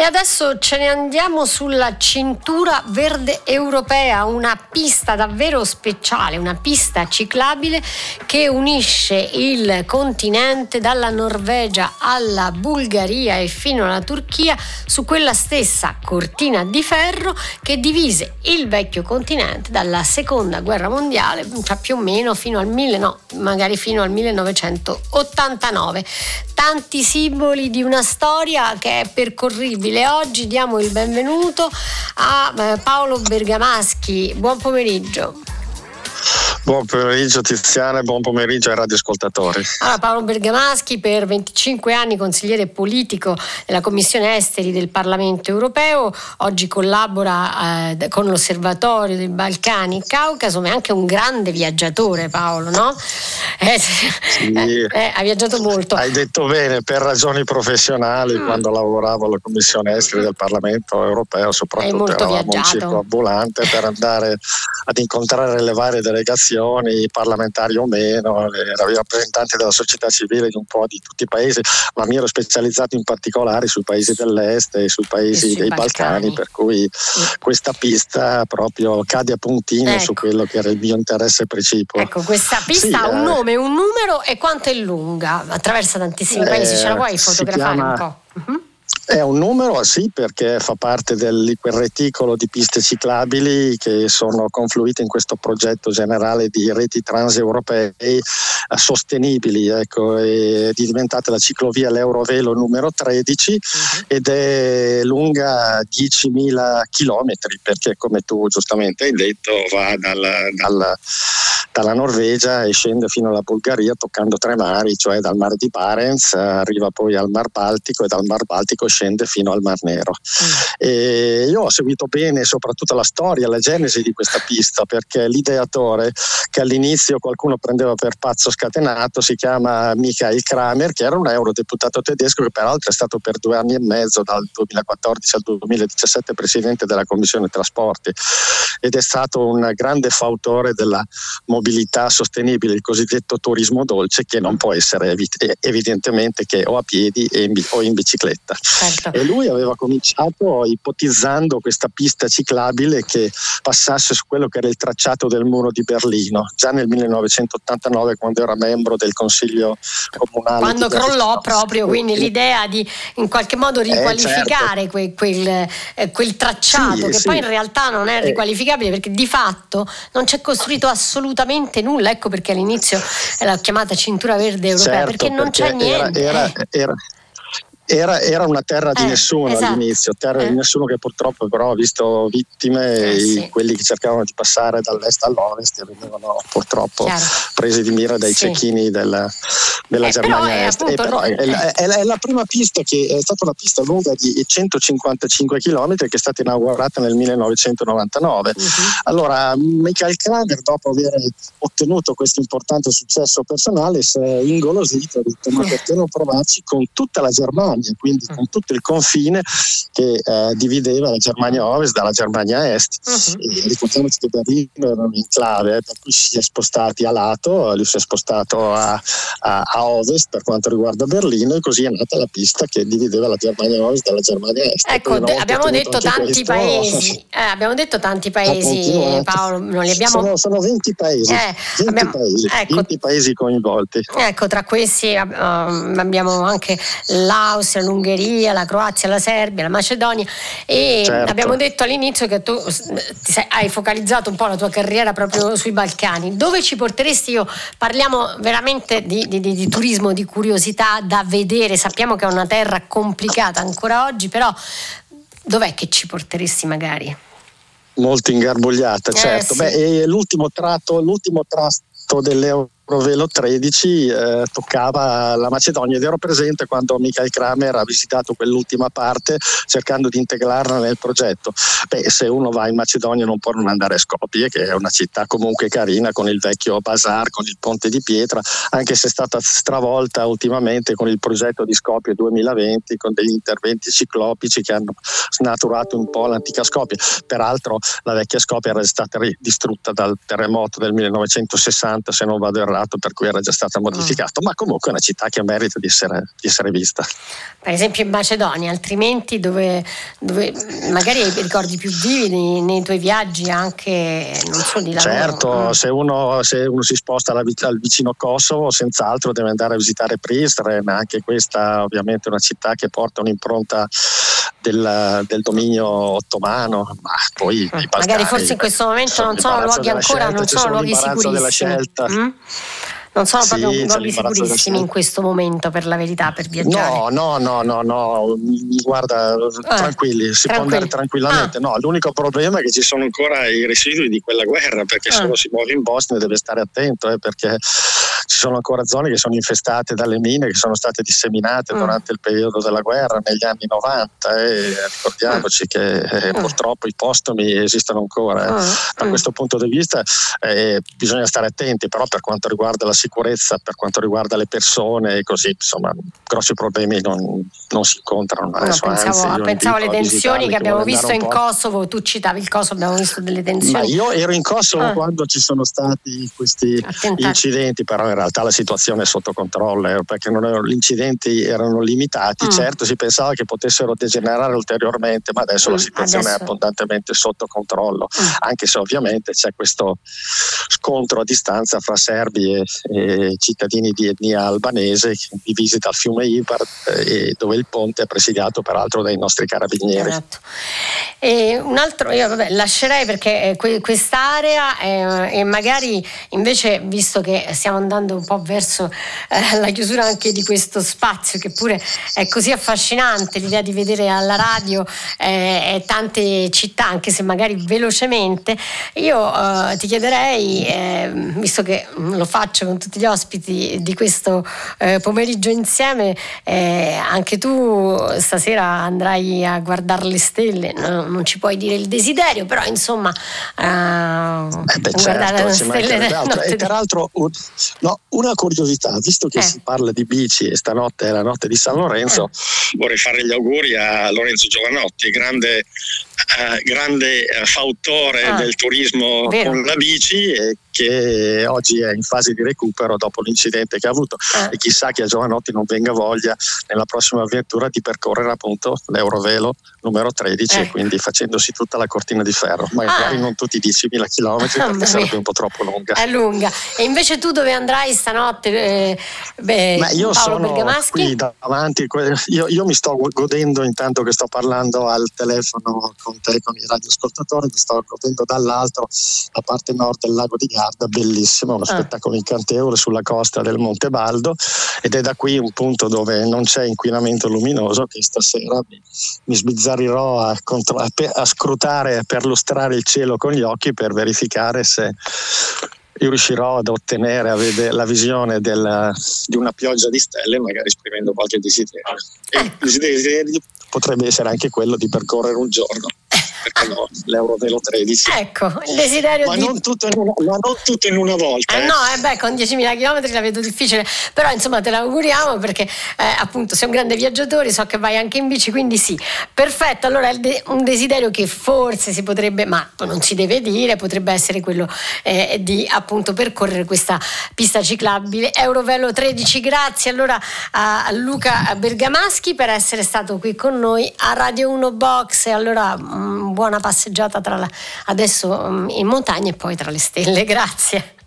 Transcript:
E adesso ce ne andiamo sulla cintura verde europea, una pista davvero speciale, una pista ciclabile che unisce il continente dalla Norvegia alla Bulgaria e fino alla Turchia su quella stessa cortina di ferro che divise il vecchio continente dalla seconda guerra mondiale, cioè più o meno fino al, mille, no, magari fino al 1989. Tanti simboli di una storia che è percorribile. Oggi diamo il benvenuto a eh, Paolo Bergamaschi. Buon pomeriggio. Buon pomeriggio Tiziana e buon pomeriggio ai radioascoltatori. Allora, Paolo Bergamaschi per 25 anni consigliere politico della Commissione Esteri del Parlamento Europeo, oggi collabora eh, con l'Osservatorio dei Balcani Caucaso, ma è anche un grande viaggiatore Paolo, no? Eh, sì, eh, eh, ha viaggiato molto. Hai detto bene, per ragioni professionali, mm. quando lavoravo alla Commissione Esteri del Parlamento Europeo, soprattutto eravamo viaggiato. un circo ambulante per andare ad incontrare le varie delegazioni, parlamentari o meno, ero rappresentanti della società civile di un po' di tutti i paesi, ma mi ero specializzato in particolare sui paesi dell'est e sui paesi dei Balcani. Balcani, per cui questa pista proprio cade a puntino ecco. su quello che era il mio interesse precipuo. Ecco, questa pista sì, ha un eh, nome, un numero e quanto è lunga? Attraversa tantissimi eh, paesi, ce la vuoi fotografare chiama... un po'? Uh-huh. È un numero, sì, perché fa parte di quel reticolo di piste ciclabili che sono confluite in questo progetto generale di reti transeuropee eh, sostenibili. Ecco, è diventata la ciclovia l'Eurovelo numero 13 uh-huh. ed è lunga 10.000 chilometri perché, come tu giustamente hai detto, va dal, dal, dalla Norvegia e scende fino alla Bulgaria toccando tre mari, cioè dal mare di Barents, arriva poi al Mar Baltico e dal Mar Baltico scende fino al Mar Nero. Mm. io ho seguito bene soprattutto la storia, la genesi di questa pista, perché l'ideatore, che all'inizio qualcuno prendeva per pazzo scatenato, si chiama Michael Kramer, che era un eurodeputato tedesco che peraltro è stato per due anni e mezzo, dal 2014 al 2017, presidente della Commissione Trasporti ed è stato un grande fautore della mobilità sostenibile, il cosiddetto turismo dolce, che non può essere evidentemente che o a piedi o in bicicletta. Certo. E lui aveva cominciato ipotizzando questa pista ciclabile che passasse su quello che era il tracciato del muro di Berlino, già nel 1989 quando era membro del Consiglio Comunale. Quando crollò proprio, quindi l'idea di in qualche modo riqualificare eh, certo. quel, quel, eh, quel, tracciato, sì, che sì. poi in realtà non è eh. riqualificabile perché di fatto non c'è costruito assolutamente nulla, ecco perché all'inizio la chiamata cintura verde europea, certo, perché non perché c'è niente. Era, era, era era, era, una terra di eh, nessuno esatto. all'inizio, terra eh. di nessuno che purtroppo però ha visto vittime, eh, sì. quelli che cercavano di passare dall'est all'ovest e venivano purtroppo Chiaro. presi di mira dai sì. cecchini della, della eh, Germania Est. Appunto, però è, è, è, è, la prima pista che è stata una pista lunga di 155 km che è stata inaugurata nel 1999. Uh-huh. Allora Michael Kramer dopo aver ottenuto questo importante successo personale si è ingolosito e ha detto ma perché non provarci con tutta la Germania? Germania, quindi con mm. tutto il confine che eh, divideva la Germania Ovest dalla Germania Est. Uh-huh. ricordiamoci che Berlino era un enclave, eh, per cui si è spostati a lato, lui si è spostato a, a, a, Ovest per quanto riguarda Berlino e così è nata la pista che divideva la Germania Ovest dalla Germania Est. Ecco, de- abbiamo detto paesi, eh, abbiamo detto tanti paesi Paolo, non li abbiamo... sono, sono 20 paesi, eh, 20, abbiamo... paesi ecco, 20 paesi coinvolti. Ecco, tra questi uh, abbiamo anche l'Austria, l'Austria, l'Ungheria, la Croazia, la Serbia, la Macedonia e certo. abbiamo detto all'inizio che tu hai focalizzato un po' la tua carriera proprio sui Balcani. Dove ci porteresti io? Parliamo veramente di, di, di, di turismo, di curiosità da vedere, sappiamo che è una terra complicata ancora oggi, però dov'è che ci porteresti magari? Molto ingarbugliata, eh, certo. Sì. Beh, l'ultimo tratto, l'ultimo tratto delle Rovelo 13 eh, toccava la Macedonia ed ero presente quando Michael Kramer ha visitato quell'ultima parte cercando di integrarla nel progetto. Beh, se uno va in Macedonia non può non andare a Skopje, che è una città comunque carina con il vecchio bazar, con il ponte di pietra, anche se è stata stravolta ultimamente con il progetto di Skopje 2020, con degli interventi ciclopici che hanno snaturato un po' l'antica Skopje. Peraltro la vecchia Skopje era stata distrutta dal terremoto del 1960, se non vado errato esagerato per cui era già stata modificata, mm. ma comunque è una città che merita di essere, di essere vista. Per esempio in Macedonia, altrimenti dove, dove magari hai ricordi più vivi nei, nei, tuoi viaggi anche non solo di lavoro. Certo, mm. se, uno, se, uno, si sposta al vicino Kosovo, senz'altro deve andare a visitare Pristre, ma anche questa ovviamente è una città che porta un'impronta del, del dominio ottomano, ma poi mm. magari forse in questo momento non sono luoghi ancora, scelta, non sono luoghi sicurissimi. Della scelta. Mm? non sono sì, proprio luoghi sicurissimi in questo momento per la verità per viaggiare no no no no, no. guarda ah, tranquilli si tranquilli. può andare tranquillamente ah. no l'unico problema è che ci sono ancora i residui di quella guerra perché ah. se uno si muove in Bosnia deve stare attento eh, perché ci sono ancora zone che sono infestate dalle mine che sono state disseminate mm. durante il periodo della guerra negli anni 90 e ricordiamoci che eh, mm. purtroppo i postumi esistono ancora eh. Mm. da mm. questo punto di vista eh, bisogna stare attenti però per quanto riguarda la sicurezza per quanto riguarda le persone e così insomma grossi problemi non, non si incontrano adesso, no, pensavo, anzi, pensavo alle tensioni che abbiamo visto in Kosovo tu citavi il Kosovo abbiamo visto delle tensioni Ma io ero in Kosovo ah. quando ci sono stati questi Attentati. incidenti però realtà la situazione è sotto controllo perché erano, gli incidenti erano limitati, mm. certo si pensava che potessero degenerare ulteriormente, ma adesso mm, la situazione adesso... è abbondantemente sotto controllo, mm. anche se ovviamente c'è questo scontro a distanza fra serbi e, e cittadini di etnia albanese divisi dal fiume Ibar eh, dove il ponte è presidiato peraltro dai nostri carabinieri. Esatto. E un altro, io vabbè, lascerei perché eh, quest'area eh, e magari invece visto che stiamo andando un po' verso eh, la chiusura anche di questo spazio che pure è così affascinante l'idea di vedere alla radio eh, tante città anche se magari velocemente. Io eh, ti chiederei eh, visto che lo faccio con tutti gli ospiti di questo eh, pomeriggio insieme eh, anche tu stasera andrai a guardare le stelle. No, non ci puoi dire il desiderio però insomma eh, beh, guardare certo, le stelle e peraltro no, una curiosità, visto che eh. si parla di bici e stanotte è la notte di San Lorenzo, eh. vorrei fare gli auguri a Lorenzo Giovanotti, grande, eh, grande eh, fautore ah. del turismo Vero. con la bici e che oggi è in fase di recupero dopo l'incidente che ha avuto eh. e chissà che a Giovanotti non venga voglia nella prossima avventura di percorrere appunto l'Eurovelo numero 13 eh. quindi facendosi tutta la cortina di ferro magari ah. non tutti i 10.000 km perché sarebbe un po' troppo lunga è lunga e invece tu dove andrai stanotte eh, beh, Ma io Paolo sono Bergamaschi? qui davanti io, io, mi sto godendo intanto che sto parlando al telefono con te con i radioascoltatori mi sto godendo dall'altro la parte nord del lago di Garda Garda, bellissimo, uno ah. spettacolo incantevole sulla costa del Monte Baldo ed è da qui un punto dove non c'è inquinamento luminoso che stasera mi, mi sbizzarrirò a, contro, a, a scrutare, a perlustrare il cielo con gli occhi per verificare se io riuscirò ad ottenere la visione del, di una pioggia di stelle, magari esprimendo qualche desiderio. E ecco. il desiderio potrebbe essere anche quello di percorrere un giorno perché no, l'Eurovelo 13. Ecco, il desiderio ma di... Non tutto in una, ma non tutto in una volta. Eh, eh. No, eh beh, con 10.000 km la vedo difficile, però insomma te l'auguriamo perché eh, appunto sei un grande viaggiatore, so che vai anche in bici, quindi sì. Perfetto, allora de- un desiderio che forse si potrebbe, ma non si deve dire, potrebbe essere quello eh, di appunto percorrere questa pista ciclabile Eurovelo 13. Grazie allora a Luca Bergamaschi per essere stato qui con noi a Radio 1 Box. E allora mm, buona passeggiata la, adesso mm, in montagna e poi tra le stelle. Grazie.